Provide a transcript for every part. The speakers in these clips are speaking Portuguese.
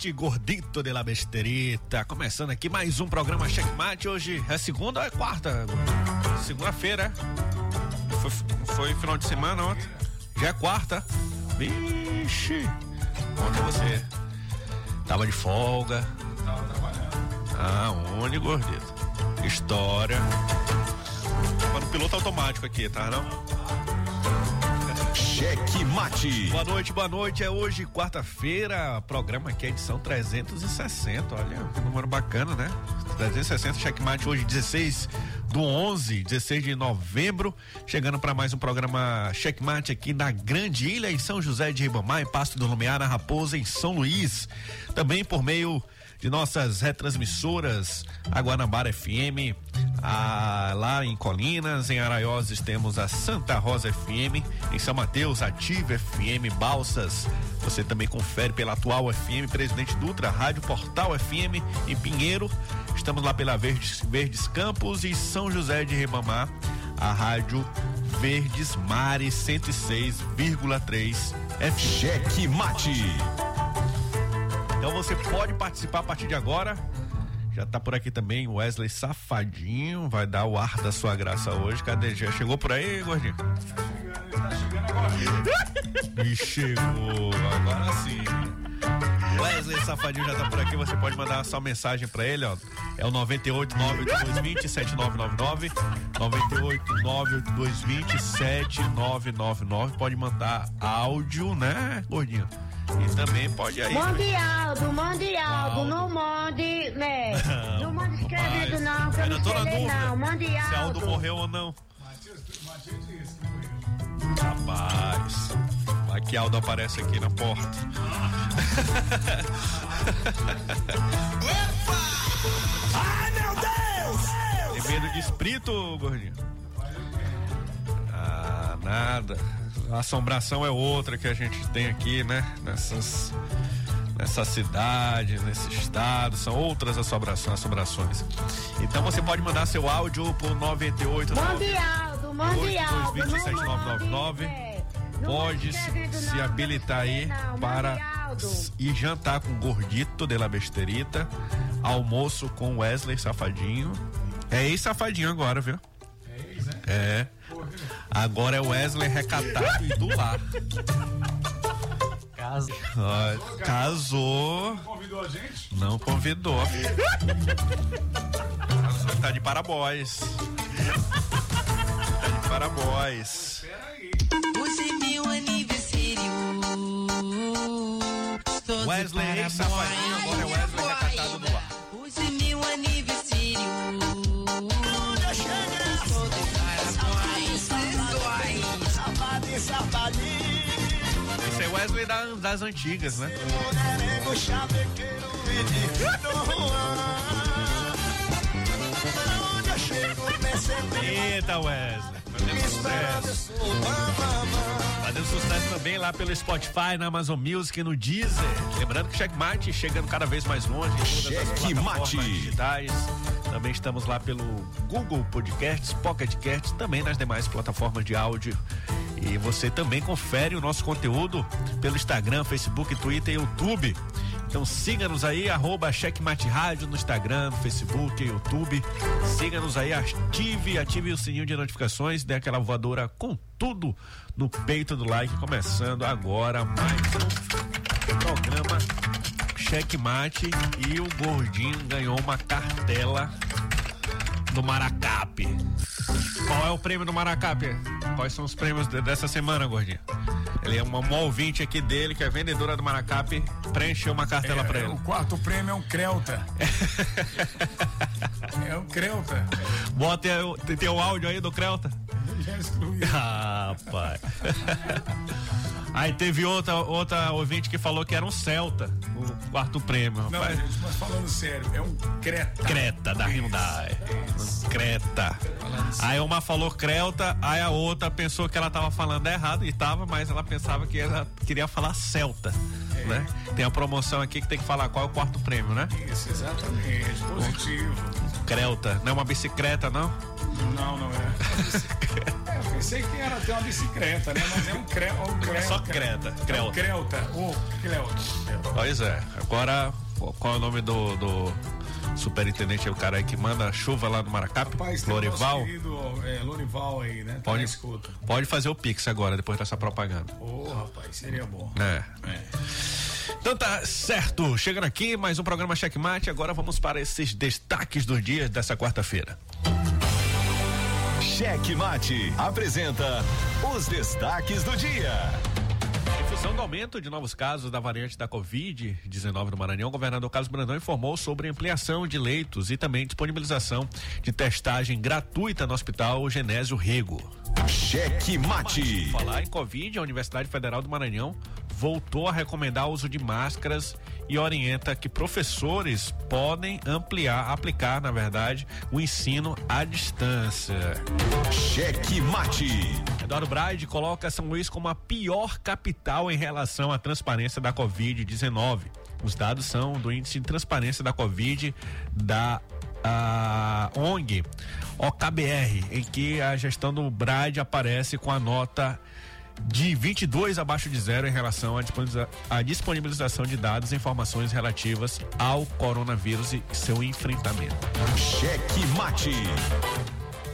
Noite, gordito de la besterita. Começando aqui mais um programa Checkmate. Hoje é segunda ou é quarta? Segunda-feira. Foi, foi final de semana ontem. Já é quarta. Vixe. Ontem você tava de folga. Tava trabalhando. Ah, onde, gordito? História. Tava no piloto automático aqui, tá não? Cheque Mate. Boa noite, boa noite. É hoje, quarta-feira, programa é edição 360. Olha, que número bacana, né? 360 Cheque Mate hoje, 16 do 11, 16 de novembro. Chegando para mais um programa Cheque Mate aqui na Grande Ilha, em São José de Ribamar, em Pasto do Lumiar, na Raposa, em São Luís. Também por meio de nossas retransmissoras, a Guanabara FM, a, lá em Colinas, em Araioses temos a Santa Rosa FM, em São Mateus, Ativa FM, Balsas. Você também confere pela atual FM, Presidente Dutra, Rádio Portal FM em Pinheiro. Estamos lá pela Verdes, Verdes Campos e São José de Ribamar, a Rádio Verdes Mares 106,3 FM. Cheque Mate. Então você pode participar a partir de agora. Já tá por aqui também Wesley Safadinho, vai dar o ar da sua graça hoje. Cadê? Já chegou por aí, gordinho? Tá chegando, agora. E chegou, agora sim. Wesley Safadinho já tá por aqui, você pode mandar só mensagem pra ele, ó. É o 98 98220 7999. 98 98220 7999. Pode mandar áudio, né, gordinho? E também pode aí. Mande Aldo, mande Aldo, Aldo. não mande, né? Não mande escrevendo Rapaz, não, que eu não sei não. Mande Se Aldo Aldo. morreu ou não. Matias, Matias disse que morreu. Rapaz, vai que Aldo aparece aqui na porta. Ai, meu Deus! Tem medo de espírito, gordinho? Ah, nada. A assombração é outra que a gente tem aqui, né? Nessas, nessa cidade, nesse estado, são outras assombrações, assombrações. Então você pode mandar seu áudio pro 98 Mande Aldo, mande Aldo. 22999. Pode se habilitar aí para ir jantar com Gordito de la Besterita, almoço com Wesley Safadinho. É ex-safadinho agora, viu? É ex, né? É. Agora é Wesley recatado e do lar. Ó, casou, Convidou a gente? não convidou. Casou, tá de parabóis. Tá de parabóis. Hoje é meu aniversário. Wesley, safadinho, Wesley da- das antigas, né? Eita, Wesley. Fazendo sucesso. Fazendo sucesso também lá pelo Spotify, na Amazon Music, no Deezer. Lembrando que Checkmate chegando cada vez mais longe Checkmate. digitais. Também estamos lá pelo Google Podcasts, Pocket Casts, também nas demais plataformas de áudio. E você também confere o nosso conteúdo pelo Instagram, Facebook, Twitter e YouTube. Então siga-nos aí, arroba Checkmate Rádio no Instagram, Facebook, YouTube. Siga-nos aí, ative, ative o sininho de notificações, dê aquela voadora com tudo no peito do like, começando agora mais um programa Checkmate e o Gordinho ganhou uma cartela do Maracap. Qual é o prêmio do Maracap? Quais são os prêmios de- dessa semana, gordinho? Ele é uma, uma ouvinte aqui dele, que é vendedora do Maracap, preencheu uma cartela pra É, ele. o quarto prêmio é um Creuta. é um Creuta. Bota tem, tem o áudio aí do Creuta? Já excluí. Ah, pai. Aí teve outra, outra ouvinte que falou que era um Celta, o quarto prêmio. Não, rapaz. gente, mas falando sério, é um Creta. Creta da Hyundai. Creta. Aí uma falou Creta, aí a outra pensou que ela tava falando errado e tava, mas ela pensava que ela queria falar Celta, né? Tem a promoção aqui que tem que falar qual é o quarto prêmio, né? Isso, exatamente. Positivo. Creta, não é uma bicicleta, não? Não, não é. É, eu pensei que era até uma bicicleta, né? Mas é um, cre... um Creta. só Creta, Creuta. Creuta. O Creuta. Pois é. Agora, qual é o nome do, do superintendente? É o cara aí que manda chuva lá no Maracap? Rapaz, Lorival? querido é, Lorival aí, né? Tá Pode, pode fazer o Pix agora, depois dessa propaganda. Ô, rapaz, seria bom. É. É. Então tá certo, chegando aqui mais um programa Checkmate, agora vamos para esses destaques dos dias dessa quarta-feira. Cheque Mate apresenta os destaques do dia. Função do aumento de novos casos da variante da Covid-19 no Maranhão, o governador Carlos Brandão informou sobre ampliação de leitos e também disponibilização de testagem gratuita no Hospital Genésio Rego. Cheque Mate. Falar em Covid, a Universidade Federal do Maranhão voltou a recomendar o uso de máscaras e orienta que professores podem ampliar, aplicar, na verdade, o ensino à distância. Cheque Mate. Eduardo Braide coloca São Luís como a pior capital em relação à transparência da Covid-19. Os dados são do índice de transparência da Covid da a ONG OKBR, em que a gestão do Braide aparece com a nota de 22 abaixo de zero em relação à disponibilização de dados e informações relativas ao coronavírus e seu enfrentamento. Cheque Mate.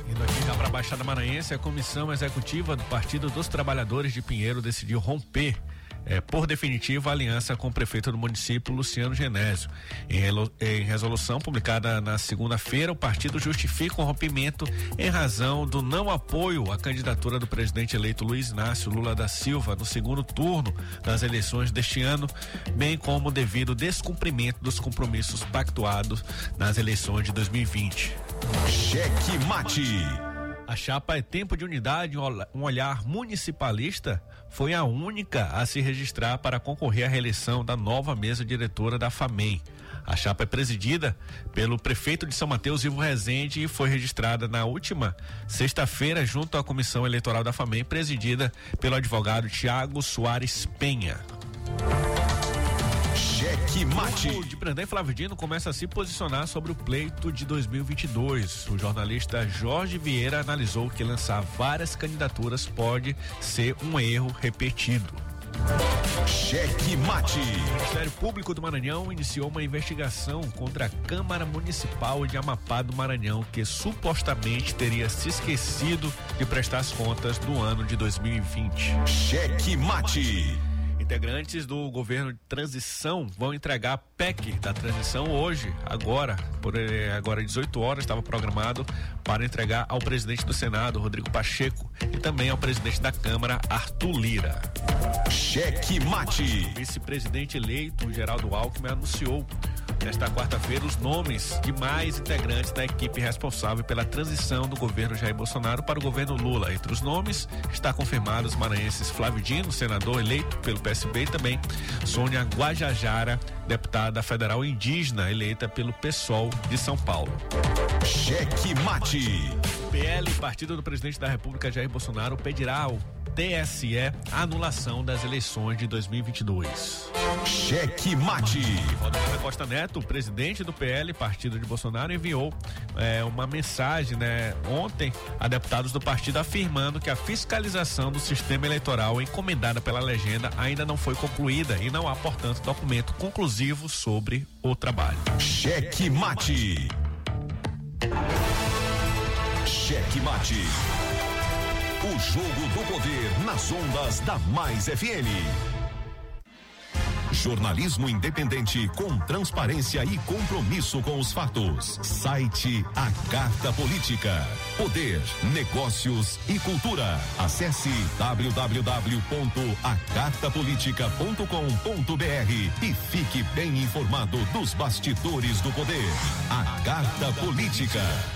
Indo aqui já para a Baixada Maranhense, a comissão executiva do Partido dos Trabalhadores de Pinheiro decidiu romper. Eh, por definitivo, a aliança com o prefeito do município, Luciano Genésio. Em, resolução publicada na segunda-feira, o partido justifica o rompimento em razão do não apoio à candidatura do presidente eleito Luiz Inácio Lula da Silva no segundo turno das eleições deste ano, bem como devido ao descumprimento dos compromissos pactuados nas eleições de 2020. Cheque Mate. A chapa é Tempo de Unidade, um olhar municipalista, foi a única a se registrar para concorrer à reeleição da nova mesa diretora da FAMEM. A chapa é presidida pelo prefeito de São Mateus, Ivo Rezende, e foi registrada na última sexta-feira junto à comissão eleitoral da FAMEM, presidida pelo advogado Tiago Soares Penha. Cheque Mate. O de Brandão Flávio Dino começa a se posicionar sobre o pleito de 2022. O jornalista Jorge Vieira analisou que lançar várias candidaturas pode ser um erro repetido. Cheque Mate. O Ministério Público do Maranhão iniciou uma investigação contra a Câmara Municipal de Amapá do Maranhão, que supostamente teria se esquecido de prestar as contas do ano de 2020. Cheque Mate. Integrantes do governo de transição vão entregar a PEC da transição hoje, agora, por eh, agora 18 horas, estava programado para entregar ao presidente do Senado, Rodrigo Pacheco, e também ao presidente da Câmara, Arthur Lira. Cheque Mate. Vice-presidente eleito, Geraldo Alckmin, anunciou nesta quarta-feira os nomes de mais integrantes da equipe responsável pela transição do governo Jair Bolsonaro para o governo Lula. Entre os nomes está confirmado os maranhenses Flávio Dino, senador eleito pelo PSB, e também Sônia Guajajara, deputada federal indígena eleita pelo PSOL de São Paulo. Cheque Mate. PL, partido do presidente da República Jair Bolsonaro, pedirá ao TSE a anulação das eleições de 2022. Cheque Mate. Valdemar Costa Neto, presidente do PL, partido de Bolsonaro, enviou eh, uma mensagem né, ontem a deputados do partido afirmando que a fiscalização do sistema eleitoral encomendada pela legenda ainda não foi concluída e não há, portanto, documento conclusivo sobre o trabalho. Cheque Mate. Cheque Mate. O jogo do poder nas ondas da Mais FM. Jornalismo independente com transparência e compromisso com os fatos. Site A Carta Política. Poder, negócios e cultura. Acesse www.acartapolitica.com.br e fique bem informado dos bastidores do poder. A Carta Política.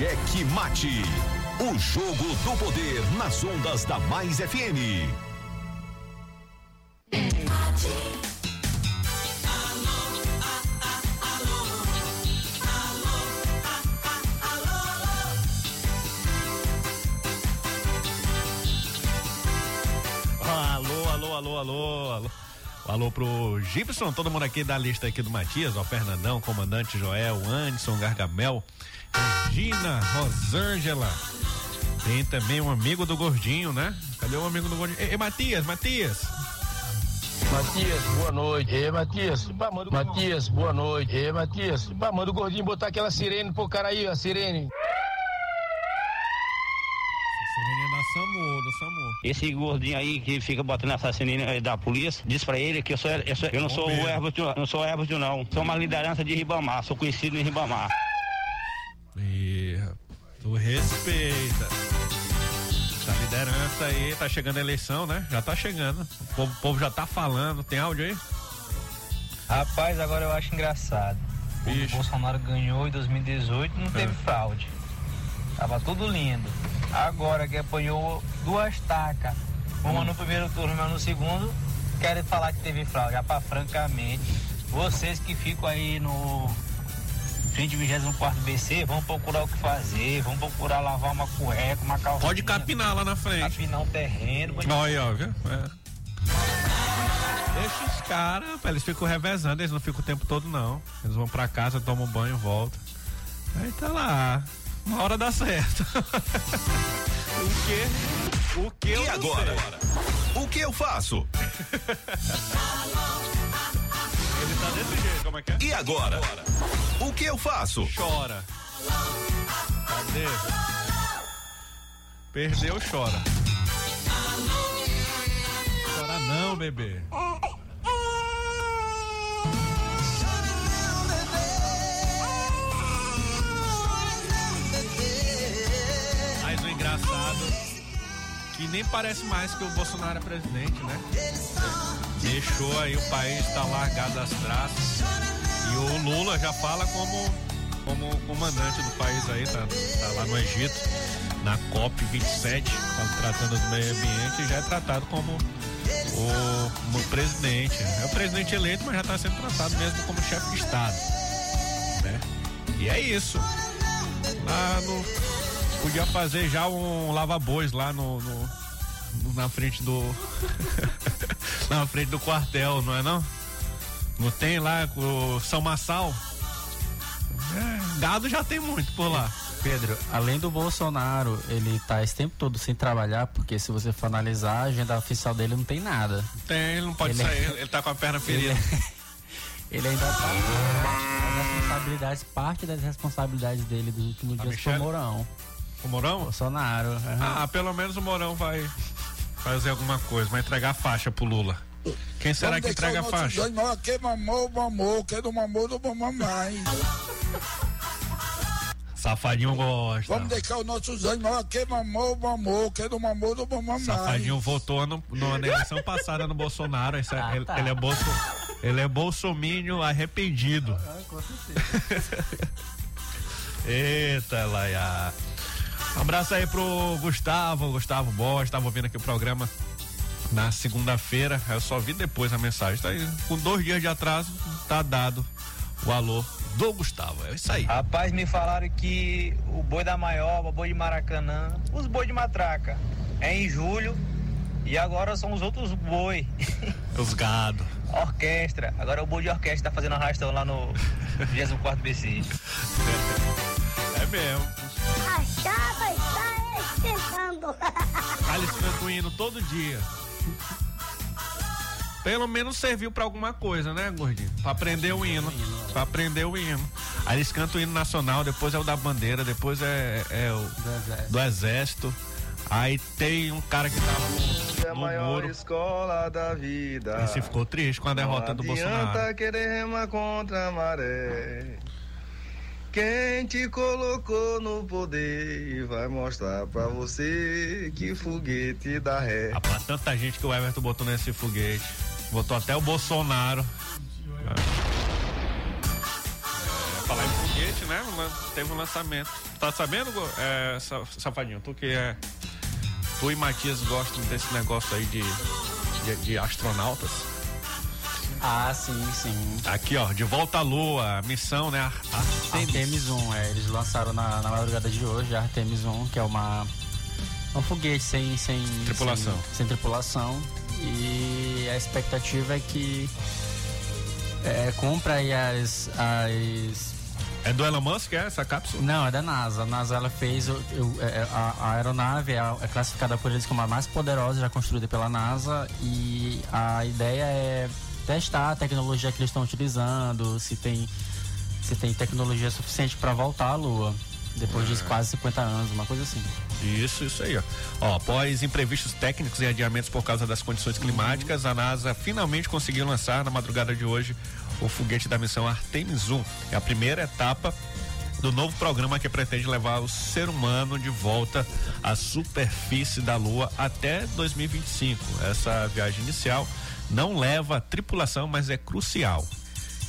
Cheque Mate. O jogo do poder nas ondas da Mais FM. Alô pro Gibson, todo mundo aqui da lista aqui do Matias, ó, Fernandão, comandante Joel, Anderson, Gargamel, Regina, Rosângela. Tem também um amigo do Gordinho, né? Cadê o amigo do Gordinho? Ei, ei, Matias, Matias. Matias, boa noite. Ei, Matias. Matias, boa noite. Ei, Matias. Manda o gordinho botar aquela sirene pro cara aí, a. Sirene da SAMU, do SAMU. Esse gordinho aí que fica botando assassinato aí da polícia, diz pra ele que eu, sou, eu, sou- eu não sou o eu não sou o Herbert não. Sou uma liderança de Ribamar, sou conhecido em Ribamar. Ih, tu respeita. Essa liderança aí, tá chegando a eleição, né? Já tá chegando. O povo, o povo já tá falando. Tem áudio aí? Rapaz, agora eu acho engraçado. Quando o. Bolsonaro ganhou em 2018, não teve É. fraude. Tava tudo lindo. Agora que apanhou duas tacas, uma no primeiro turno e uma no segundo, querem falar que teve fraude. Rapaz, francamente, vocês que ficam aí no frente 24 BC, vão procurar o que fazer, vão procurar lavar uma cueca, uma calça. Pode capinar lá na frente. Capinar um terreno. Olha aí, ó, viu? É. Deixa os caras, eles ficam revezando, eles não ficam o tempo todo, não. Eles vão pra casa, tomam banho, voltam. Aí tá lá. Uma hora dá certo. o quê? O que eu E agora? sei. O que eu faço? Ele tá desse jeito, como é que é? E agora? O que eu faço? Chora. Cadê? Perdeu, chora. Chora não, bebê. Que nem parece mais que o Bolsonaro é presidente, né? Deixou aí o país tá largado às traças. E o Lula já fala como, como comandante do país aí, tá, tá lá no Egito, na COP 27, tá tratando do meio ambiente e já é tratado como o, presidente. É o presidente eleito, mas já está sendo tratado mesmo como chefe de Estado. Né? E é isso. Lá no. Podia fazer já um lava-bois lá no, no- no- na frente do. na frente do quartel, não é não? Não tem lá com o São Massal? É, gado já tem muito por lá. Pedro, além do Bolsonaro, ele tá esse tempo todo sem trabalhar, porque se você for analisar, a agenda oficial dele não tem nada. Tem, ele não pode Ele- sair, ele tá com a perna ferida. Ele ainda tá. As responsabilidades, parte das responsabilidades dele dos últimos A dias foi o Michelle? Mourão. O Morão? Bolsonaro. aham. Ah, pelo menos o Morão vai fazer alguma coisa, vai entregar a faixa pro Lula. Quem será que entrega a faixa? Quem mamou, mamou. Quem não mamou, não mamou mais. Safadinho gosta. Vamos deixar os nossos animais. Quem mamou, mamou. Quem não mamou, não mamou mais. Safadinho votou no, no- na eleição passada no Bolsonaro. Esse é- Ah, ele, tá. ele é bolso, ele é bolsomínio arrependido. Eita, Laia. Um abraço aí pro Gustavo, Gustavo Borges, estava ouvindo aqui o programa na segunda-feira. Eu só vi depois a mensagem. Tá aí, com dois dias de atraso, tá dado o alô do Gustavo. É isso aí. Rapaz, me falaram que o boi da Maior, o boi de Maracanã, os boi de matraca, é em julho e agora são os outros boi. Os gado. Orquestra. Agora o boi de orquestra tá fazendo arrastão lá no 24 BC. É mesmo. A chapa está esquentando. Alice canta o hino todo dia. Pelo menos serviu pra alguma coisa, né, gordinho? Pra aprender o hino. Pra aprender o hino. Aí eles cantam o hino nacional, depois é o da bandeira, depois é, é o Do exército. do exército. Aí tem um cara que tava É a no, no maior muro. escola da vida. Esse ficou triste com a derrota do Não adianta Bolsonaro. querer remar contra a maré. Quem te colocou no poder vai mostrar pra você que foguete dá ré. Rapaz, tanta gente que o Everton botou nesse foguete. Botou até o Bolsonaro. É, falar em foguete, né? Teve um lançamento. Tá sabendo, é, Sa- Safadinho? Tu que é. Tu e Matias gostam desse negócio aí de, de, de astronautas. Ah, sim, sim. Aqui, ó, de volta à Lua, missão, né? Ar- Artemis. Artemis 1, é, eles lançaram na, na madrugada de hoje a Artemis 1, que é uma um foguete sem sem Tripulação. sem, sem tripulação e a expectativa é que é, compra aí as, as É do Elon Musk, é essa cápsula? não, é da NASA. A NASA ela fez o- o- é, a, a aeronave é, é classificada por eles como a mais poderosa já construída pela NASA e a ideia é testar a tecnologia que eles estão utilizando, se tem se tem tecnologia suficiente para voltar à Lua depois de quase 50 anos, uma coisa assim. Isso, isso aí, ó. Ó, após imprevistos técnicos e adiamentos por causa das condições climáticas, a NASA finalmente conseguiu lançar na madrugada de hoje o foguete da missão Artemis 1. É a primeira etapa do novo programa que pretende levar o ser humano de volta à superfície da Lua até 2025. Essa viagem inicial não leva tripulação, mas é crucial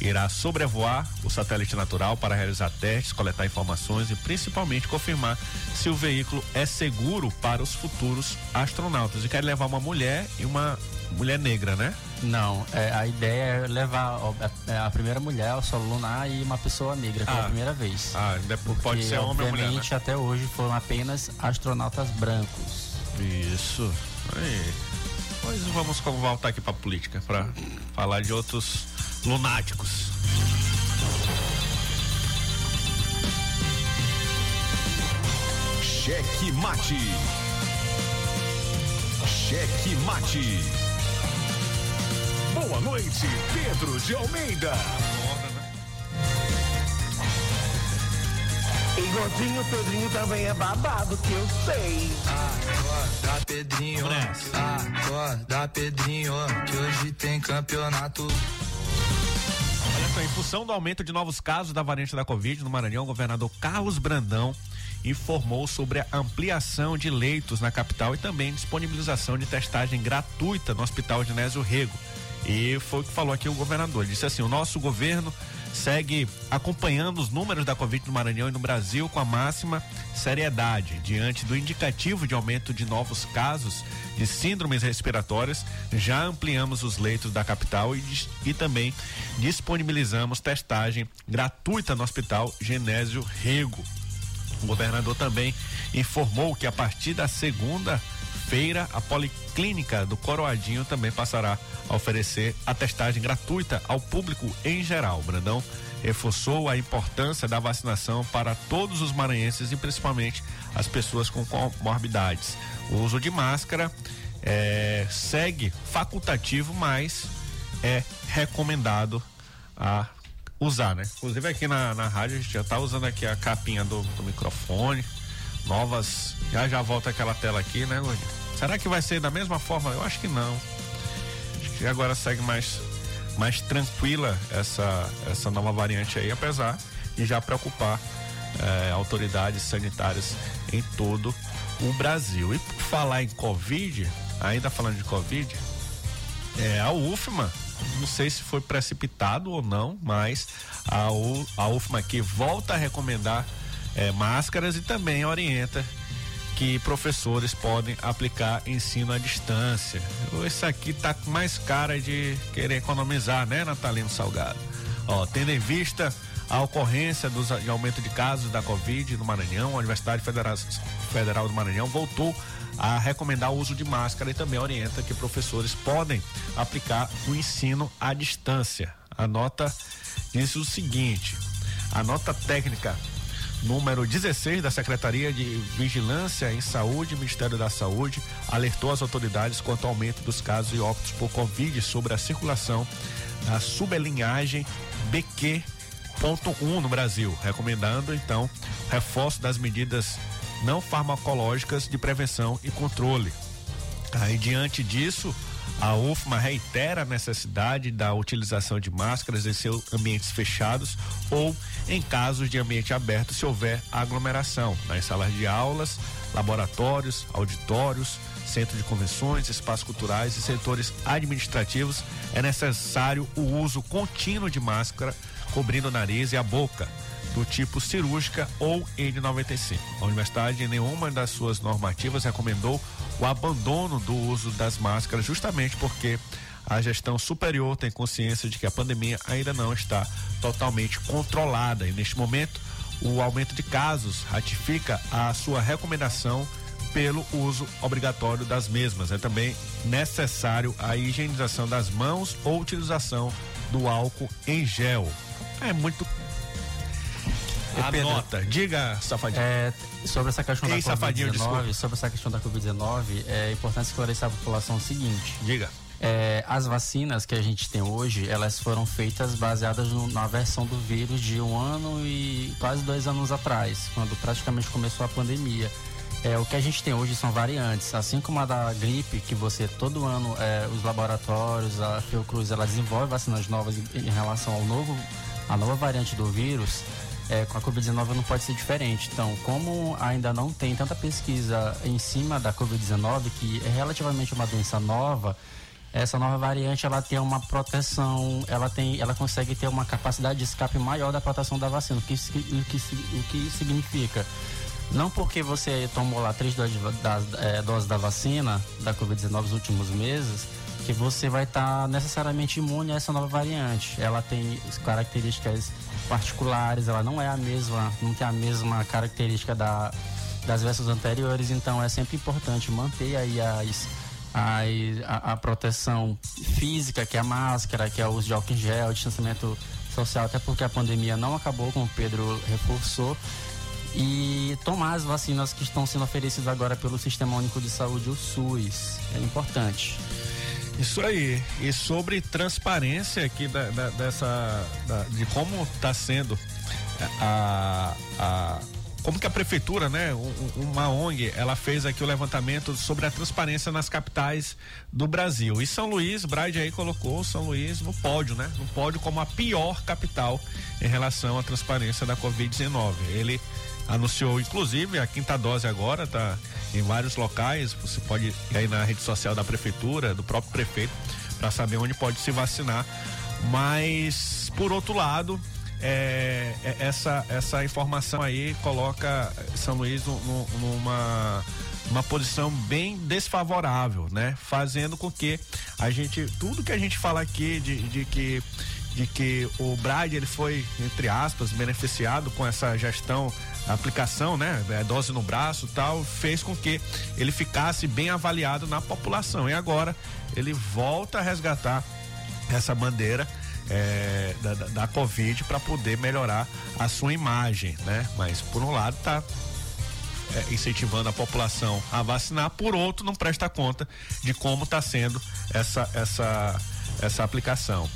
irá sobrevoar o satélite natural para realizar testes, coletar informações e principalmente confirmar se o veículo é seguro para os futuros astronautas. E quer levar uma mulher e uma mulher negra, né? Não, é, a ideia é levar a, a primeira mulher ao solo lunar e uma pessoa negra pela Ah. primeira vez. Ah, depois pode Porque, ser homem ou mulher, né? até hoje foram apenas astronautas brancos. Isso. Aí. Pois vamos voltar aqui para política para falar de outros lunáticos. Cheque mate. Cheque mate. Boa noite, Pedro de Almeida. E gordinho, Pedrinho também é babado, que eu sei. Acorda, Pedrinho. Acorda, Pedrinho. Que hoje tem campeonato. Olha só, em função do aumento de novos casos da variante da Covid no Maranhão, o governador Carlos Brandão informou sobre a ampliação de leitos na capital e também disponibilização de testagem gratuita no Hospital Genésio Rego. E foi o que falou aqui o governador. Ele disse assim: o nosso governo segue acompanhando os números da Covid no Maranhão e no Brasil com a máxima seriedade. Diante do indicativo de aumento de novos casos de síndromes respiratórias, já ampliamos os leitos da capital e, e também disponibilizamos testagem gratuita no Hospital Genésio Rego. O governador também informou que a partir da segunda-feira a Policlínica do Coroadinho também passará a oferecer a testagem gratuita ao público em geral. Brandão reforçou a importância da vacinação para todos os maranhenses e principalmente as pessoas com comorbidades. O uso de máscara eh, segue facultativo, mas é recomendado a usar, né? Inclusive aqui na, na rádio a gente já tá usando aqui a capinha do, do microfone, novas, já já volta aquela tela aqui, né, Gordinho? Será que vai ser da mesma forma? Eu acho que não. Acho que agora segue mais mais tranquila essa essa nova variante aí, apesar de já preocupar eh, autoridades sanitárias em todo o Brasil. E por falar em Covid, ainda falando de Covid, é, a UFMA, não sei se foi precipitado ou não, mas a, U, a UFMA aqui volta a recomendar eh, máscaras e também orienta que professores podem aplicar ensino à distância. Esse aqui tá mais cara de querer economizar, né, Natalino Salgado? Ó, tendo em vista a ocorrência dos, de aumento de casos da Covid no Maranhão, a Universidade Federal, Federal do Maranhão voltou a recomendar o uso de máscara e também orienta que professores podem aplicar o ensino à distância. A nota diz o seguinte: a nota técnica número 16 da Secretaria de Vigilância em Saúde, Ministério da Saúde, alertou as autoridades quanto ao aumento dos casos e óbitos por Covid sobre a circulação da sublinhagem BQ.1 no Brasil, recomendando então reforço das medidas não farmacológicas de prevenção e controle. Aí diante disso, a UFMA reitera a necessidade da utilização de máscaras em seus ambientes fechados ou em casos de ambiente aberto se houver aglomeração. Nas salas de aulas, laboratórios, auditórios, centro de convenções, espaços culturais e setores administrativos é necessário o uso contínuo de máscara cobrindo o nariz e a boca do tipo cirúrgica ou N95. A universidade, em nenhuma das suas normativas, recomendou o abandono do uso das máscaras, justamente porque a gestão superior tem consciência de que a pandemia ainda não está totalmente controlada e, neste momento, o aumento de casos ratifica a sua recomendação pelo uso obrigatório das mesmas. É também necessário a higienização das mãos ou utilização do álcool em gel. É muito Anota, diga, safadinho. É, sobre essa questão Ei, da safadinho, Covid-19, desculpa. sobre essa questão da Covid-19, é importante esclarecer a população o seguinte. Diga. É, as vacinas que a gente tem hoje, elas foram feitas baseadas no- na versão do vírus de um ano e quase dois anos atrás, quando praticamente começou a pandemia. É, o que a gente tem hoje são variantes, assim como a da gripe, que você todo ano é, os laboratórios, a Fiocruz, ela desenvolve vacinas novas em, em relação ao novo, a nova variante do vírus. É, com a Covid-19 não pode ser diferente. Então, como ainda não tem tanta pesquisa em cima da Covid-19, que é relativamente uma doença nova, essa nova variante ela tem uma proteção, ela tem, ela consegue ter uma capacidade de escape maior da proteção da vacina. O que, o que, o que significa? Não porque você tomou lá três doses, das, eh, doses da vacina da Covid-19 nos últimos meses, que você vai estar necessariamente imune a essa nova variante. Ela tem características particulares, ela não é a mesma, não tem a mesma característica da, das versões anteriores, então é sempre importante manter aí as, a, a proteção física, que é a máscara, que é o uso de álcool em gel, distanciamento social, até porque a pandemia não acabou, como o Pedro reforçou e tomar as vacinas que estão sendo oferecidas agora pelo Sistema Único de Saúde, o SUS. É importante. Isso aí. E sobre transparência aqui da, da- dessa. da- de como está sendo a, a. Como que a prefeitura, né, um- um- uma ONG, ela fez aqui o levantamento sobre a transparência nas capitais do Brasil. E São Luís, Braide aí colocou São Luís no pódio, né? No pódio como a pior capital em relação à transparência da Covid-19. Ele anunciou, inclusive, a quinta dose agora, tá em vários locais. Você pode ir aí na rede social da prefeitura, do próprio prefeito, para saber onde pode se vacinar. Mas, por outro lado, é, é- essa, essa informação aí coloca São Luís nu- nu- numa uma posição bem desfavorável, né? Fazendo com que a gente, tudo que a gente fala aqui de, de que de que o Brad ele foi entre aspas beneficiado com essa gestão aplicação, né, é, dose no braço, tal, fez com que ele ficasse bem avaliado na população e agora ele volta a resgatar essa bandeira é, da, da, da Covid para poder melhorar a sua imagem, né? Mas por um lado tá é, incentivando a população a vacinar, por outro não presta conta de como está sendo essa essa essa aplicação.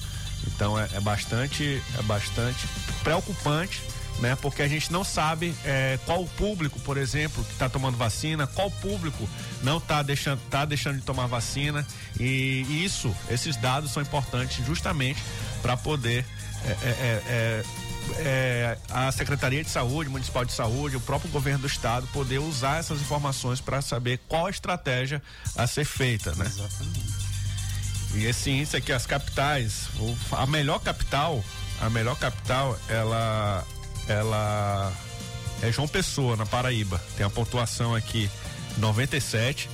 Então é, é bastante é bastante preocupante, né? Porque a gente não sabe é, qual o público, por exemplo, que está tomando vacina, qual público não está deixando tá deixando de tomar vacina e isso, esses dados são importantes justamente para poder é, é, é, é, é, a Secretaria de Saúde, Municipal de Saúde, o próprio governo do estado poder usar essas informações para saber qual a estratégia a ser feita, né? Exatamente. E esse índice aqui, as capitais, a melhor capital, a melhor capital, ela, ela é João Pessoa, na Paraíba. Tem a pontuação aqui 97.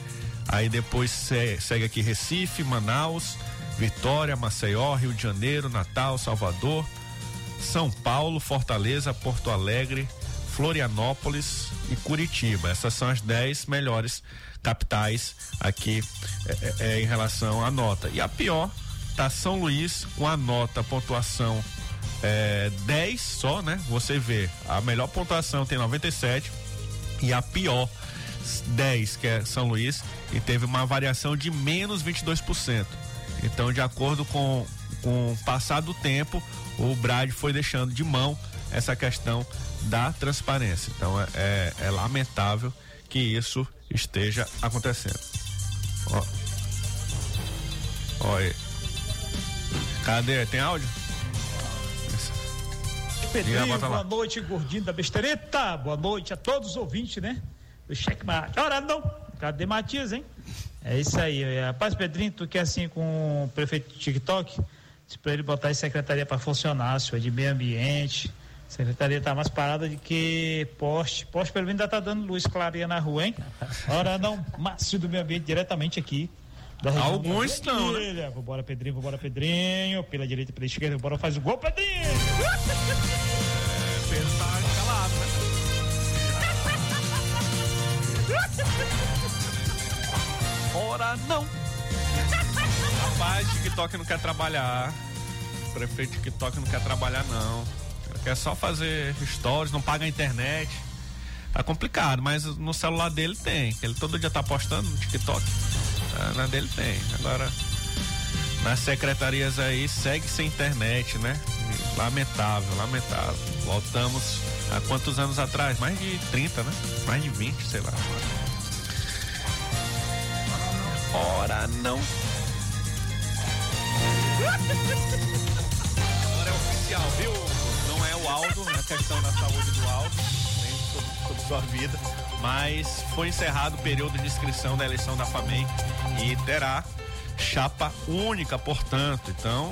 Aí depois se- segue aqui Recife, Manaus, Vitória, Maceió, Rio de Janeiro, Natal, Salvador, São Paulo, Fortaleza, Porto Alegre, Florianópolis e Curitiba. Essas são as 10 melhores capitais aqui é, é, é, em relação à nota. E a pior tá São Luís com a nota, pontuação é, 10 só, né? Você vê, a melhor pontuação tem 97 e a pior 10, que é São Luís, e teve uma variação de menos 22%. Então, de acordo com, com o passar do tempo, o Brad foi deixando de mão essa questão da transparência. Então, é, é, é lamentável que isso esteja acontecendo. Ó. Olha. Cadê? Tem áudio? Pedrinho, bota lá. boa noite, gordinho da bestereta. Boa noite a todos os ouvintes, né? Do Checkmate. Ora não, cadê Matias, hein? É isso aí. é, Rapaz, Pedrinho, tu quer assim com o prefeito do TikTok? Pra ele botar a secretaria pra funcionar, senhor, de meio ambiente. A secretaria tá mais parada de que poste. Poste pelo menos ainda tá dando luz clareia na rua, hein? Ora não, Márcio do meio ambiente diretamente aqui. Alguns estão, né? Vambora, Pedrinho, vambora, Pedrinho. Pela direita, pela esquerda, vambora, faz o gol, Pedrinho! Calado, né? Ora não. Rapaz, TikTok não quer trabalhar. Prefeito TikTok não quer trabalhar, não. Quer só fazer stories, não paga a internet. Tá complicado, mas no celular dele tem. Ele todo dia tá postando no TikTok. Ah, Na dele tem. Agora, nas secretarias aí segue sem internet, né? Lamentável, lamentável. Voltamos há quantos anos atrás? Mais de 30, né? Mais de 20, sei lá. Ora não. Questão da saúde do Aldo, nem sobre, sobre sua vida. Mas foi encerrado o período de inscrição da eleição da FAMEM e terá chapa única, portanto. Então,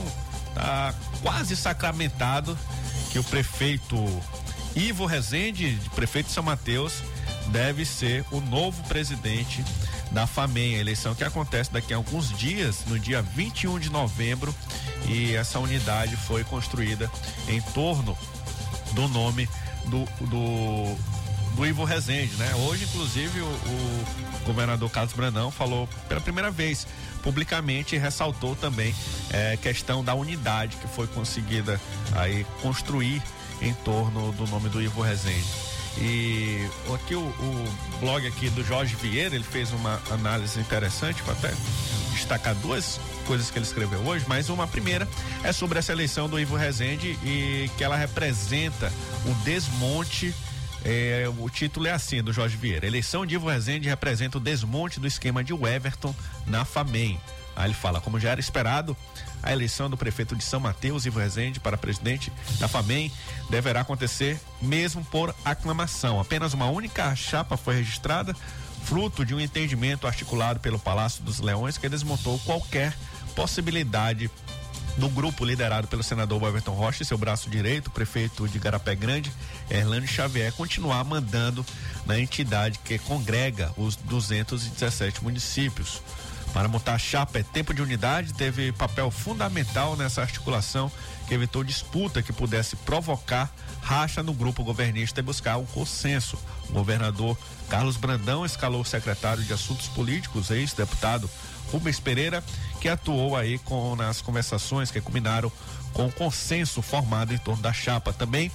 tá quase sacramentado que o prefeito Ivo Rezende, prefeito de São Mateus, deve ser o novo presidente da FAMEM, a eleição que acontece daqui a alguns dias, no dia 21 de novembro, e essa unidade foi construída em torno do nome do, do, do Ivo Rezende, né? Hoje, inclusive, o, o governador Carlos Brandão falou pela primeira vez publicamente e ressaltou também é, questão da unidade que foi conseguida aí construir em torno do nome do Ivo Rezende. E aqui o, o blog aqui do Jorge Vieira, ele fez uma análise interessante, até destacar duas coisas que ele escreveu hoje, mas uma primeira é sobre essa eleição do Ivo Rezende e que ela representa o desmonte é, o título é assim do Jorge Vieira. Eleição de Ivo Rezende representa o desmonte do esquema de Everton na FAMEM. Aí ele fala, como já era esperado, a eleição do prefeito de São Mateus, Ivo Rezende, para presidente da FAMEM deverá acontecer mesmo por aclamação. Apenas uma única chapa foi registrada, fruto de um entendimento articulado pelo Palácio dos Leões que desmontou qualquer possibilidade do grupo liderado pelo senador Everton Rocha e seu braço direito, prefeito de Garapé Grande, Erlânio Xavier, continuar mandando na entidade que congrega os 217 municípios. Para montar a chapa é tempo de unidade, teve papel fundamental nessa articulação que evitou disputa que pudesse provocar racha no grupo governista e buscar um consenso. O governador Carlos Brandão escalou o secretário de Assuntos Políticos, ex-deputado Rubens Pereira, que atuou aí com nas conversações que culminaram com o consenso formado em torno da chapa. Também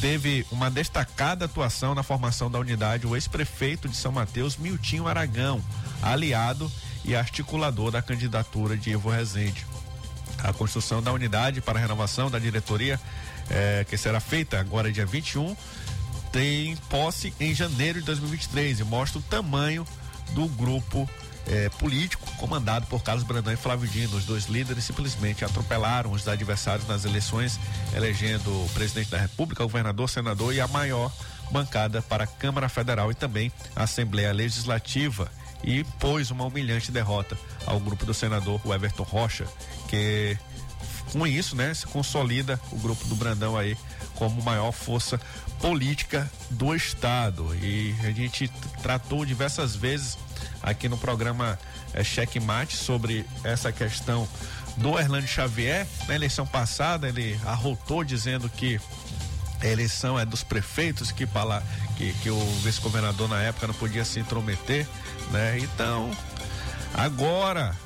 teve uma destacada atuação na formação da unidade o ex-prefeito de São Mateus, Miltinho Aragão, aliado e articulador da candidatura de Ivo Rezende. A construção da unidade para a renovação da diretoria, eh, que será feita agora dia 21, tem posse em janeiro de 2023 e mostra o tamanho do grupo eh, político comandado por Carlos Brandão e Flávio Dino. Os dois líderes simplesmente atropelaram os adversários nas eleições, elegendo o presidente da República, o governador, senador e a maior bancada para a Câmara Federal e também a Assembleia Legislativa e pôs uma humilhante derrota ao grupo do senador Everton Rocha, que com isso, né, se consolida o grupo do Brandão aí como maior força política do estado. E a gente tratou diversas vezes aqui no programa é, Cheque Mate sobre essa questão do Erlânio Xavier. Na eleição passada, ele arrotou dizendo que a eleição é dos prefeitos que, que, que o vice-governador na época não podia se intrometer, né? Então, agora,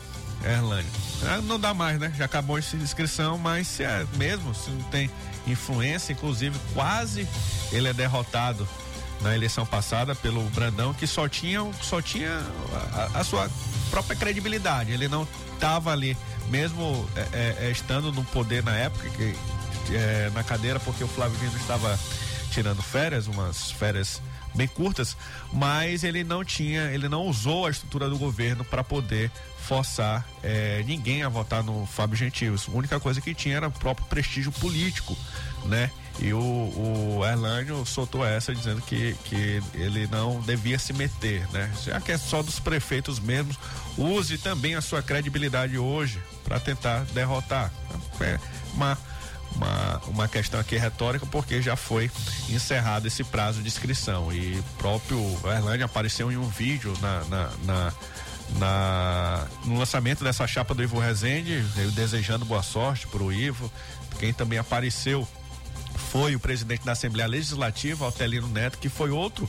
Erlânio, ah, não dá mais, né? Já acabou essa inscrição, mas se é mesmo, se não tem influência, inclusive quase ele é derrotado na eleição passada pelo Brandão, que só tinha, só tinha a, a sua própria credibilidade. Ele não estava ali, mesmo é, é, estando no poder na época, que é, na cadeira porque o Flávio Dino estava tirando férias, umas férias bem curtas, mas ele não tinha, ele não usou a estrutura do governo para poder forçar é, ninguém a votar no Fábio Gentil. A única coisa que tinha era o próprio prestígio político, né? E o, o Erlânio soltou essa dizendo que, que ele não devia se meter, né? Já que é só dos prefeitos mesmos, use também a sua credibilidade hoje para tentar derrotar. É uma uma, uma questão aqui retórica, porque já foi encerrado esse prazo de inscrição. E próprio Erlândia apareceu em um vídeo na, na, na, na, no lançamento dessa chapa do Ivo Rezende, eu desejando boa sorte para o Ivo. Quem também apareceu foi o presidente da Assembleia Legislativa, Altelino Neto, que foi outro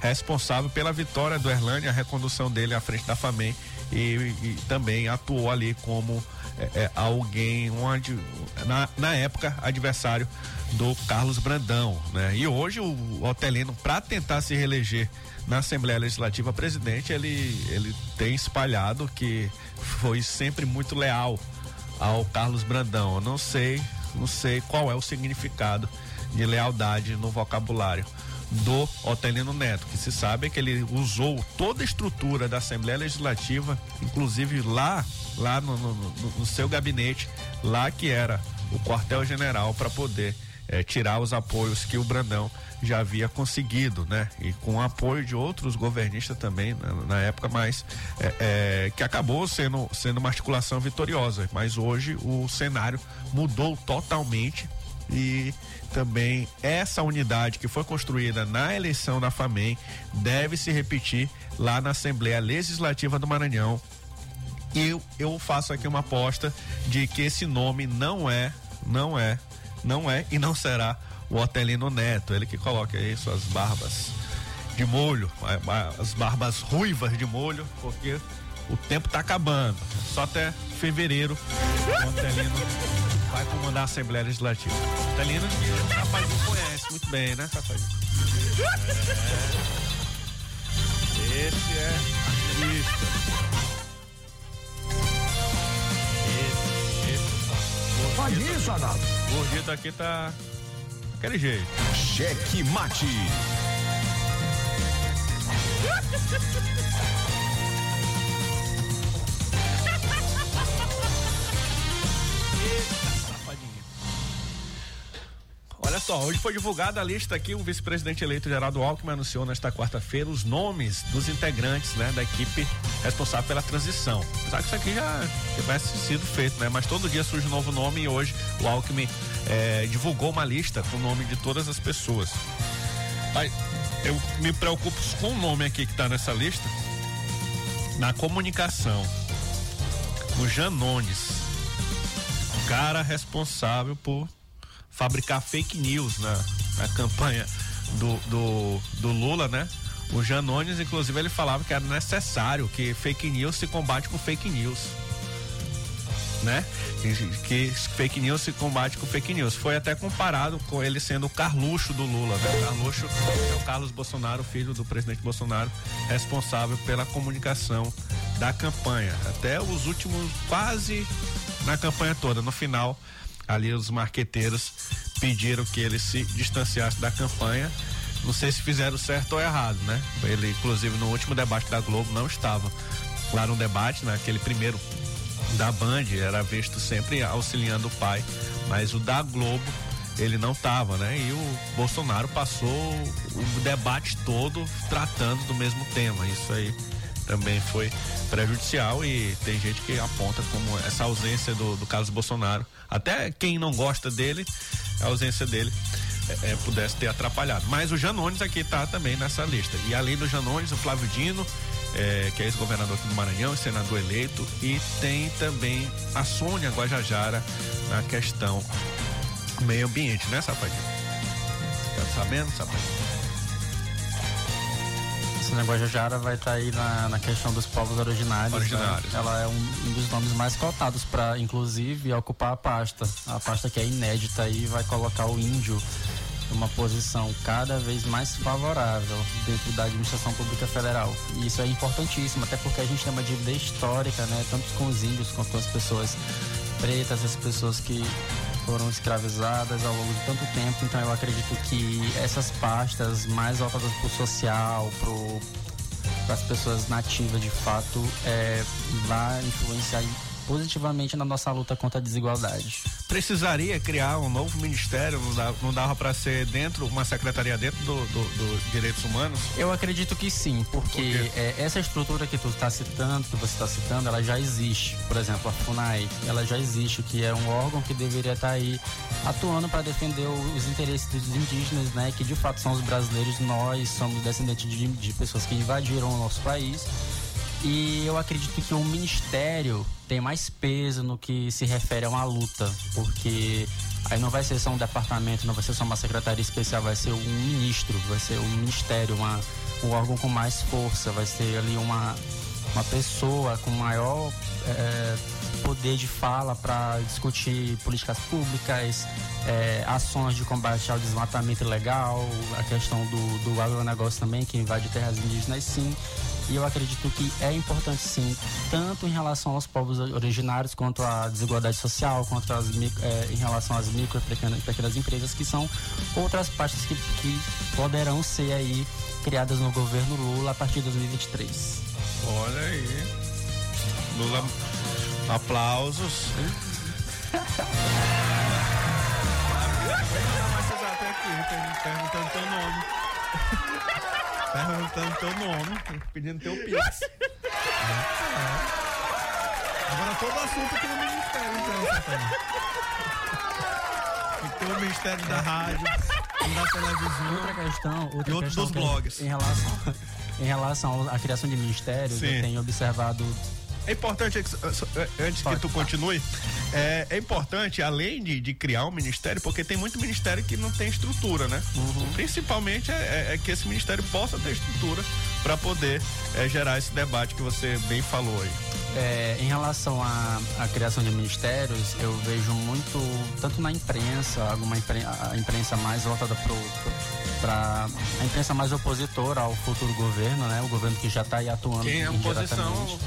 responsável pela vitória do Erlândia, a recondução dele à frente da FAMEM e, e também atuou ali como é, é, alguém, onde, na, na época, adversário do Carlos Brandão, né? E hoje o Otelino, para tentar se reeleger na Assembleia Legislativa presidente, ele, ele tem espalhado que foi sempre muito leal ao Carlos Brandão. Eu não sei, não sei qual é o significado de lealdade no vocabulário do Otelino Neto, que se sabe que ele usou toda a estrutura da Assembleia Legislativa, inclusive lá, lá no, no, no, seu gabinete, lá que era o quartel-general, para poder é, tirar os apoios que o Brandão já havia conseguido, né? E com o apoio de outros governistas também na, na época, mas é, é, que acabou sendo, sendo uma articulação vitoriosa. Mas hoje o cenário mudou totalmente e também essa unidade que foi construída na eleição da FAMEM deve se repetir lá na Assembleia Legislativa do Maranhão. Eu, eu faço aqui uma aposta de que esse nome não é, não é, não é e não será o Otelino Neto. Ele que coloca aí suas barbas de molho, as barbas ruivas de molho, porque o tempo está acabando. Só até fevereiro o Otelino vai comandar a Assembleia Legislativa. Italino que o Rafael conhece muito bem, né, Rafael? É. Esse é artista. Esse, esse. Olha isso, Adalto. O gordito aqui tá daquele jeito. Cheque mate. Só, hoje foi divulgada a lista aqui, o vice-presidente eleito Geraldo Alckmin anunciou nesta quarta-feira os nomes dos integrantes, né, da equipe responsável pela transição. Apesar que isso aqui já tivesse sido feito, né, mas todo dia surge um novo nome e hoje o Alckmin é, divulgou uma lista com o nome de todas as pessoas. Aí, eu me preocupo com o nome aqui que está nessa lista, na comunicação, o Janones, cara responsável por fabricar fake news na, na campanha do, do, do Lula, né? O Janones, inclusive, ele falava que era necessário que fake news se combate com fake news. Né? Que, fake news se combate com fake news. Foi até comparado com ele sendo o Carluxo do Lula, né? Carluxo é o Carlos Bolsonaro, filho do presidente Bolsonaro, responsável pela comunicação da campanha. Até os últimos, quase na campanha toda. No final, ali os marqueteiros pediram que ele se distanciasse da campanha. Não sei se fizeram certo ou errado, né? Ele, inclusive, no último debate da Globo não estava lá no debate, naquele né? primeiro da Band, era visto sempre auxiliando o pai, mas o da Globo ele não estava, né? E o Bolsonaro passou o debate todo tratando do mesmo tema. Isso aí também foi prejudicial e tem gente que aponta como essa ausência do, do Carlos Bolsonaro até quem não gosta dele, a ausência dele é, é, pudesse ter atrapalhado. Mas o Janones aqui está também nessa lista. E além do Janones, o Flávio Dino, é, que é ex-governador aqui do Maranhão, senador eleito, e tem também a Sônia Guajajara na questão meio ambiente, né, Safadinho? Tá sabendo, Safadinho? Esse negócio Jara vai estar aí na, na questão dos povos originários. né? Originários. Ela é um, um dos nomes mais cotados para, inclusive, ocupar a pasta. A pasta que é inédita e vai colocar o índio numa posição cada vez mais favorável dentro da administração pública federal. E isso é importantíssimo, até porque a gente tem uma dívida histórica, né? Tanto com os índios quanto com as pessoas pretas, as pessoas que foram escravizadas ao longo de tanto tempo, então eu acredito que essas pastas mais voltadas para o social, para as pessoas nativas de fato, é, vai influenciar positivamente na nossa luta contra a desigualdade. Precisaria criar um novo ministério, não, dá, não dava para ser dentro, uma secretaria dentro do, do, do Direitos Humanos? Eu acredito que sim, porque é, essa estrutura que tu está citando, que você está citando, ela já existe. Por exemplo, a FUNAI, ela já existe, que é um órgão que deveria estar aí atuando para defender os interesses dos indígenas, né? Que de fato são os brasileiros, nós somos descendentes de, de pessoas que invadiram o nosso país. E eu acredito que o ministério tem mais peso no que se refere a uma luta, porque aí não vai ser só um departamento, não vai ser só uma secretaria especial, vai ser um ministro, vai ser um ministério, uma, um órgão com mais força, vai ser ali uma, uma pessoa com maior eh, poder de fala para discutir políticas públicas, eh, ações de combate ao desmatamento ilegal, a questão do, do agronegócio também, que invade terras indígenas, sim. E eu acredito que é importante sim, tanto em relação aos povos originários, quanto à desigualdade social, quanto às, eh, em relação às micro e pequenas, pequenas empresas, que são outras partes que, que poderão ser aí criadas no governo Lula a partir de 2023. Olha aí. Lula, aplausos. perguntando teu nome. Perguntando teu nome, pedindo teu pix. Agora todo assunto aqui no Ministério, então, Safadinho. Tem o Ministério da Rádio, da televisão. Outra questão, outra E outro questão dos blogs. Em relação, em relação à criação de ministérios, Sim. eu tenho observado É importante, que- antes que tu continue, é, é importante, além de, de criar um ministério, porque tem muito ministério que não tem estrutura, né? Principalmente é, é- é que esse ministério possa ter estrutura para poder é, gerar esse debate que você bem falou aí. É, em relação à, à criação de ministérios, eu vejo muito, tanto na imprensa, alguma impren- a imprensa mais voltada para a imprensa mais opositora ao futuro governo, né? O governo que já está aí atuando Quem é oposição?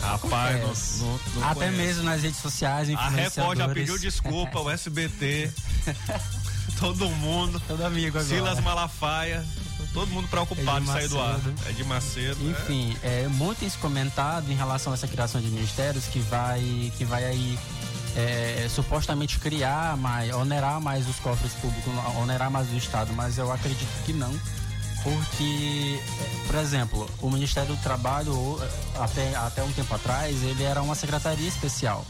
Rapaz, não Até conheço. mesmo nas redes sociais, A Record já pediu desculpa, o SBT, todo mundo. Todo amigo agora. Silas Malafaia, todo mundo preocupado em Edir sair do ar. É de Macedo. né? Enfim, é muito tem se comentado em relação a essa criação de ministérios que vai, que vai aí é, supostamente criar mais, onerar mais os cofres públicos, onerar mais o Estado, mas eu acredito que não. Porque, é, por exemplo, o Ministério do Trabalho, é, até, até um tempo atrás, ele era uma secretaria especial.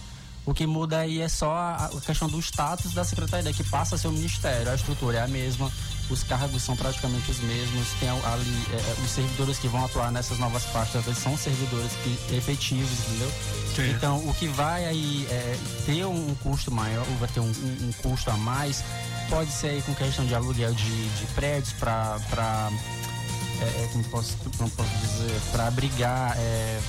O que muda aí é só a, questão do status da secretaria, que passa a ser o ministério. A estrutura é a mesma, os cargos são praticamente os mesmos. Tem ali é, os servidores que vão atuar nessas novas pastas são servidores que, efetivos, entendeu? Sim. Então, o que vai aí é, ter um custo maior, ou vai ter um, um- um custo a mais, pode ser aí com questão de aluguel de, de prédios para é, é, como posso, como posso dizer, para abrigar é,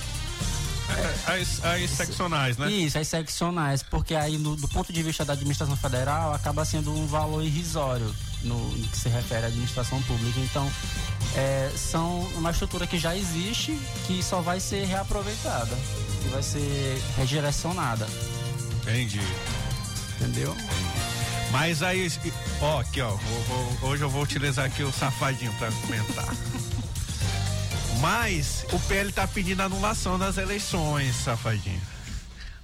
As, as seccionais, né? isso, as seccionais, porque aí no- do ponto de vista da administração federal acaba sendo um valor irrisório no, no que se refere à administração pública. Então, é, são uma estrutura que já existe, que só vai ser reaproveitada, que vai ser redirecionada. Entendi. Entendeu? Mas aí, ó, aqui, ó, vou- vou- hoje eu vou utilizar aqui o safadinho pra comentar. Mas o PL tá pedindo anulação das eleições, safadinho.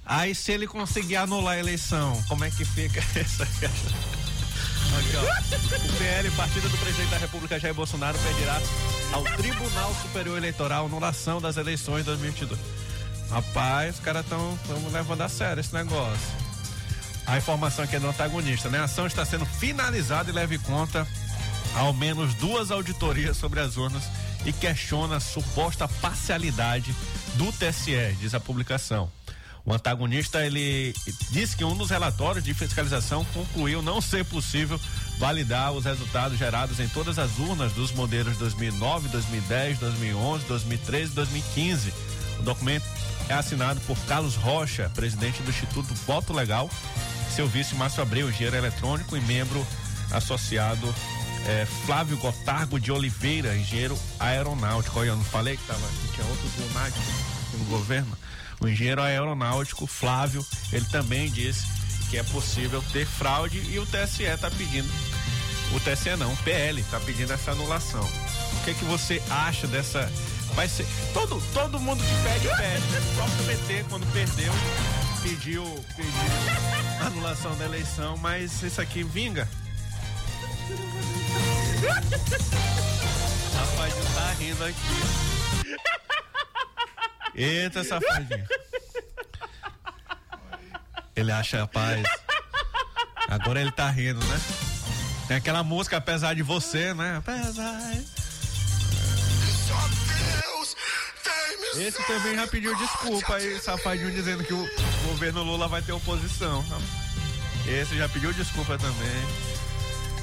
Aí se ele conseguir anular a eleição, como é que fica essa Aqui, ó. O PL, Partido do Presidente da República Jair Bolsonaro, pedirá ao Tribunal Superior Eleitoral anulação das eleições de 2022. Rapaz, os caras estão levando a sério esse negócio. A informação aqui é do antagonista, né? A ação está sendo finalizada e leve em conta ao menos duas auditorias sobre as urnas e questiona a suposta parcialidade do TSE, diz a publicação. O antagonista ele disse que um dos relatórios de fiscalização concluiu não ser possível validar os resultados gerados em todas as urnas dos modelos 2009, 2010, 2011, 2013 e 2015. O documento é assinado por Carlos Rocha, presidente do Instituto Voto Legal, seu vice Márcio Abreu, engenheiro eletrônico e membro associado é, Flávio Gotargo de Oliveira, engenheiro aeronáutico. Olha, eu não falei que, tava, que tinha outros lunáticos aqui no governo. O engenheiro aeronáutico Flávio, ele também disse que é possível ter fraude e o TSE está pedindo, o TSE não, o PL está pedindo essa anulação. O que que você acha dessa? Vai ser todo todo mundo que pede pede. O próprio PT quando perdeu pediu pediu anulação da eleição, mas isso aqui vinga. Safadinho tá rindo aqui. Eita, safadinho. Ele acha paz. Agora ele tá rindo, né? Tem aquela música Apesar de Você, né? Apesar. Esse também já pediu desculpa aí, safadinho, dizendo que o governo Lula vai ter oposição. Esse já pediu desculpa também.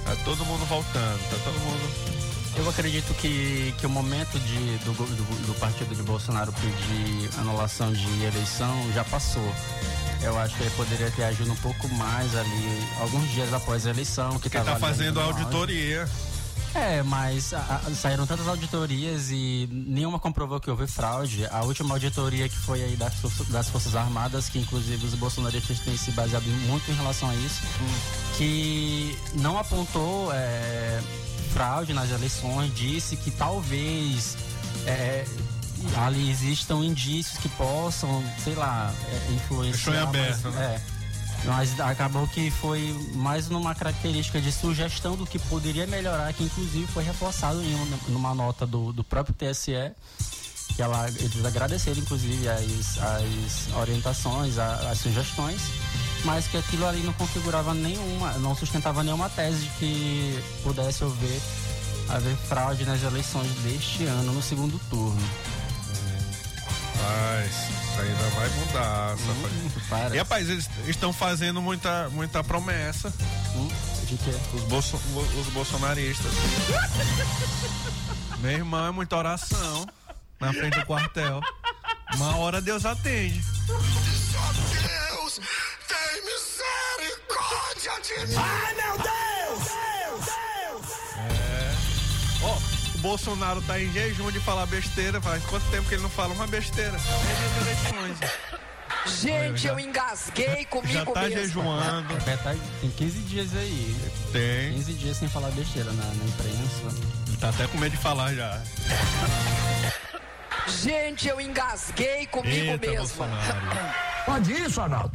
Tá todo mundo voltando, tá todo mundo. Eu acredito que, que o momento de, do, do, do partido de Bolsonaro pedir anulação de eleição já passou. Eu acho que ele poderia ter agido um pouco mais ali, alguns dias após a eleição. Que Porque tá fazendo a auditoria. É, mas a, a, saíram tantas auditorias e nenhuma comprovou que houve fraude. A última auditoria que foi aí das, das Forças Armadas, que inclusive os bolsonaristas têm se baseado muito em relação a isso, que não apontou é, fraude nas eleições, disse que talvez é, ali existam indícios que possam, sei lá, é, influenciar. Deixou em aberto, mas, né? É, mas acabou que foi mais numa característica de sugestão do que poderia melhorar, que inclusive foi reforçado em uma, numa nota do, do próprio TSE, que ela, eles agradeceram inclusive as, as orientações, as, as sugestões, mas que aquilo ali não configurava nenhuma, não sustentava nenhuma tese de que pudesse haver, haver fraude nas eleições deste ano no segundo turno. Mas isso ainda vai mudar, safadinho. E rapaz, eles estão fazendo muita, muita promessa. Hum, de quê? Os, bolso, os bolsonaristas. Meu irmão, é muita oração na frente do quartel. Uma hora Deus atende. Deus tem misericórdia de mim. Ai, meu! Deus! O Bolsonaro tá em jejum de falar besteira. Faz quanto tempo que ele não fala uma besteira? Gente, eu engasguei comigo Já tá mesmo. jejuando. É, tá- tem 15 dias aí. Tem. 15 dias sem falar besteira na, na imprensa. Tá até com medo de falar já. Gente, eu engasguei comigo Eita, mesmo. Bolsonaro. Pode isso, Arnaldo?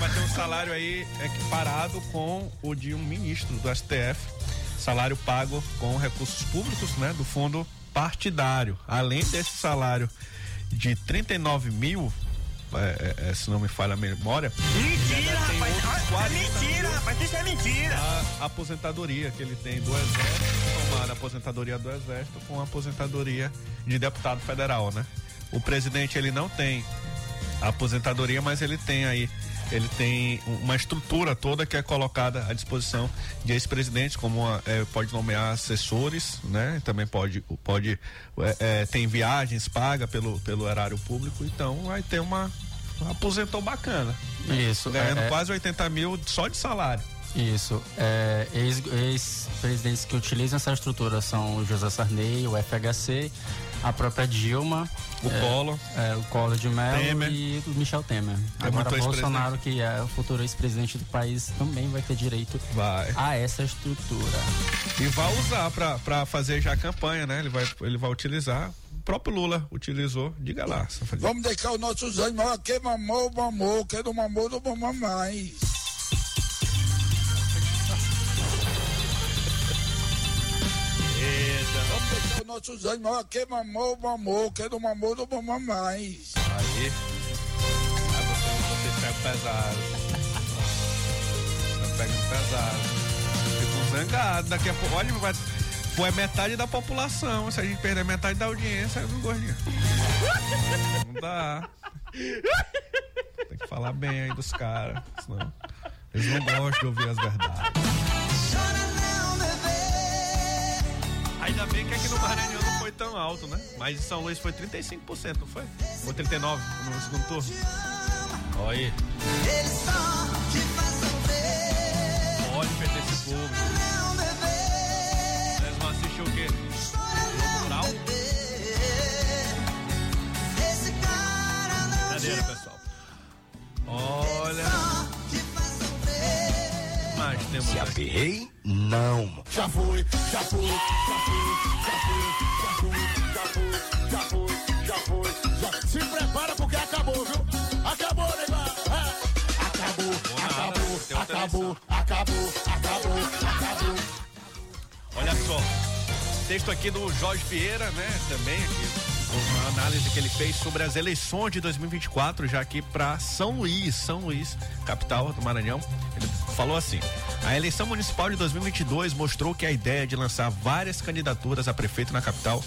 Vai ter um salário aí equiparado com o de um ministro do STF. Salário pago com recursos públicos, né? Do fundo partidário. Além desse salário de 39 mil, é, é, se não me falha a memória. Mentira, rapaz. Ah, 40 mentira, mil rapaz. Isso é mentira. A aposentadoria que ele tem do Exército, somada a aposentadoria do Exército com a aposentadoria de deputado federal, né? O presidente ele não tem aposentadoria, mas ele tem aí ele tem uma estrutura toda que é colocada à disposição de ex-presidentes, como a, é, pode nomear assessores, né? Também pode, pode é, é, tem viagens paga pelo, pelo erário público, então vai ter uma aposentou bacana. Isso. Ganhando é- é- quase 80 mil só de salário. Isso. É, ex- Ex-presidentes que utilizam essa estrutura são o José Sarney, o FHC, a própria Dilma, O é, Collor. é, o Collor de Mello Temer. e o Michel Temer. É Agora Bolsonaro, que é o futuro ex-presidente do país, também vai ter direito Vai. a essa estrutura. E vai usar pra, pra fazer já a campanha, né? Ele vai, ele vai utilizar. O próprio Lula utilizou. Diga lá, safadinho. Vamos deixar os nossos animais. Quem mamou, mamou. Quem não mamou, não mamou mais. Deixar os nossos animais. Quem mamou, mamou. Quem não mamou, não mamou mais. Aí. Aí vocês pegam pesado. Vocês pegam pesado. Ficam zangados. Daqui a pouco, olha, vai. Pô, é metade da população. Se a gente perder metade da audiência, eu não gordinho. Não dá. Tem que falar bem aí dos caras. Senão eles não gostam de ouvir as verdades. Ainda bem que aqui no Maranhão não foi tão alto, né? Mas em São Luís foi 35%, não foi? Ou 39% no segundo turno? Olha aí. Pode perder esse público. Vocês vão assistir o quê? Rural? Brincadeira, pessoal. Olha. Mas temos Se aperrei, não. Já fui, já fui, já fui, já fui, já fui, já fui, já fui, já foi, Se prepara porque acabou, viu? Acabou, negócio. É. Acabou, acabou, acabou, acabou, acabou. Olha só, texto aqui do Jorge Vieira, né? Também aqui uma análise que ele fez sobre as eleições de 2024 já aqui para São Luís, São Luís, capital do Maranhão. Ele falou assim: a eleição municipal de 2022 mostrou que a ideia de lançar várias candidaturas a prefeito na capital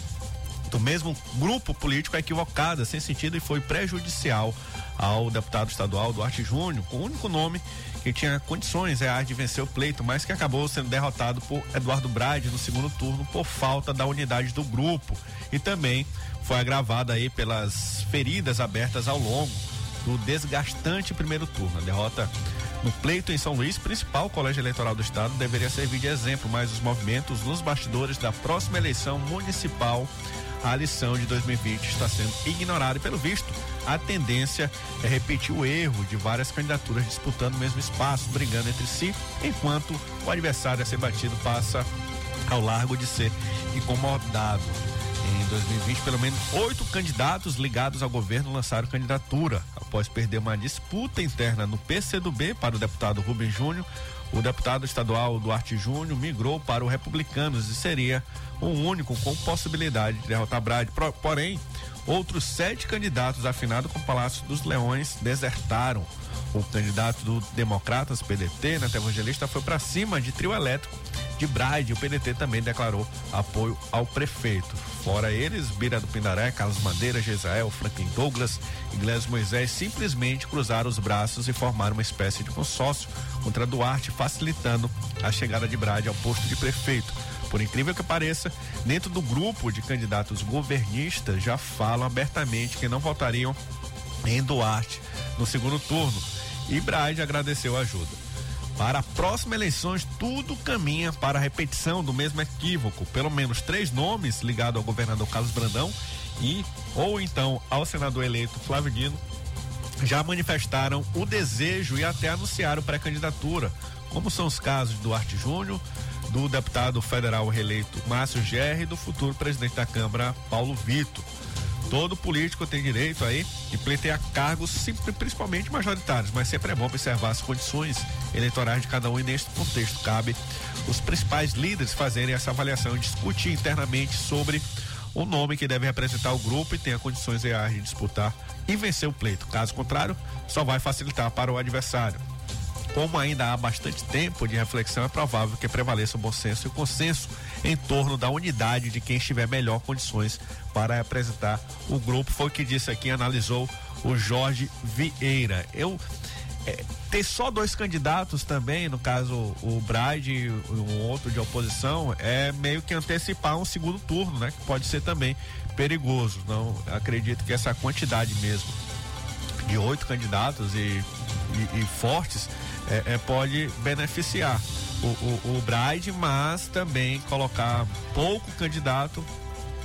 do mesmo grupo político é equivocada, sem sentido e foi prejudicial ao deputado estadual Duarte Júnior, com o único nome que tinha condições reais de vencer o pleito, mas que acabou sendo derrotado por Eduardo Brade no segundo turno por falta da unidade do grupo e também foi agravada aí pelas feridas abertas ao longo do desgastante primeiro turno. A derrota no pleito em São Luís, principal colégio eleitoral do estado, deveria servir de exemplo, mas os movimentos nos bastidores da próxima eleição municipal, a lição de 2020 está sendo ignorada e, pelo visto, a tendência é repetir o erro de várias candidaturas disputando o mesmo espaço, brigando entre si, enquanto o adversário a ser batido passa ao largo de ser incomodado. Em 2020, pelo menos oito candidatos ligados ao governo lançaram candidatura. Após perder uma disputa interna no PCdoB para o deputado Rubem Júnior, o deputado estadual Duarte Júnior migrou para o Republicanos e seria o único com possibilidade de derrotar Brade. Pro- Porém, outros sete candidatos afinados com o Palácio dos Leões desertaram. O candidato do Democratas, PDT, Neto Evangelista, foi para cima de trio elétrico de Brade. O PDT também declarou apoio ao prefeito. Fora eles, Bira do Pindaré, Carlos Madeira, Gesael, Franklin Douglas, Iglesias Moisés simplesmente cruzaram os braços e formaram uma espécie de consórcio contra Duarte, facilitando a chegada de Brade ao posto de prefeito. Por incrível que pareça, dentro do grupo de candidatos governistas já falam abertamente que não votariam em Duarte no segundo turno. E Brade agradeceu a ajuda. Para a próxima eleições, tudo caminha para a repetição do mesmo equívoco. Pelo menos três nomes ligados ao governador Carlos Brandão e ou então ao senador eleito Flávio Dino já manifestaram o desejo e até anunciaram pré-candidatura, como são os casos do Duarte Júnior, do deputado federal reeleito Márcio Gerri e do futuro presidente da Câmara, Paulo Vitor. Todo político tem direito aí de pleitear cargos, sempre- principalmente majoritários, mas sempre é bom observar as condições eleitorais de cada um e neste contexto cabe os principais líderes fazerem essa avaliação e discutir internamente sobre o nome que deve representar o grupo e tenha condições reais de disputar e vencer o pleito. Caso contrário, só vai facilitar para o adversário. Como ainda há bastante tempo de reflexão, é provável que prevaleça o bom senso e o consenso em torno da unidade de quem estiver melhor condições para representar o grupo. Foi o que disse aqui, analisou o Jorge Vieira. Eu é, ter só dois candidatos também, no caso o Bride e um outro de oposição, é meio que antecipar um segundo turno, né? Que pode ser também perigoso. Não acredito que essa quantidade mesmo de oito candidatos e, e- e fortes é, é, pode beneficiar o, o, o Bride, mas também colocar pouco candidato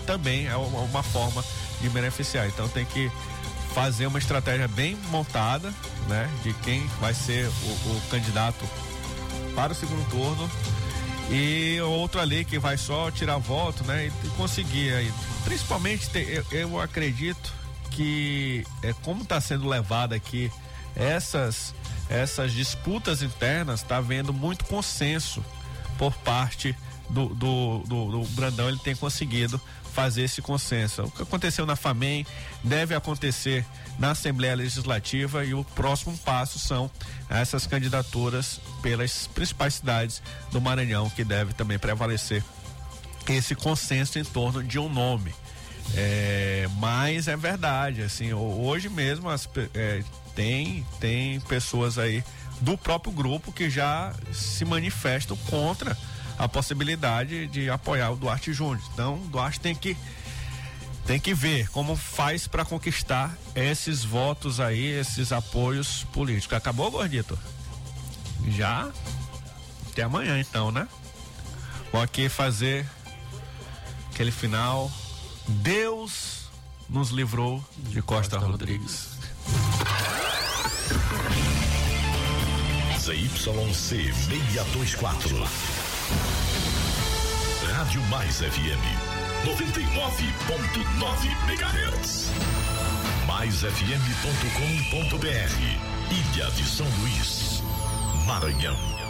também é uma, uma forma de beneficiar. Então tem que fazer uma estratégia bem montada, né? De quem vai ser o, o candidato para o segundo turno e outro ali que vai só tirar voto, né? E conseguir aí. Principalmente te- eu, eu acredito que é como está sendo levada aqui essas essas disputas internas, está havendo muito consenso por parte do, do, do, do Brandão ele tem conseguido fazer esse consenso. O que aconteceu na FAMEM deve acontecer na Assembleia Legislativa e o próximo passo são essas candidaturas pelas principais cidades do Maranhão, que deve também prevalecer esse consenso em torno de um nome. É, mas é verdade, assim, hoje mesmo as, é, tem, tem pessoas aí do próprio grupo que já se manifestam contra a possibilidade de apoiar o Duarte Júnior. Então, Duarte tem que tem que ver como faz para conquistar esses votos aí, esses apoios políticos. Acabou, Gordito? Já? Até amanhã então, né? Vou aqui fazer aquele final. Deus nos livrou de Costa, Costa Rodrigues. ZYC 624. Rádio Mais FM 99.9 MHz. MaisFM.com.br. Ilha de São Luís, Maranhão.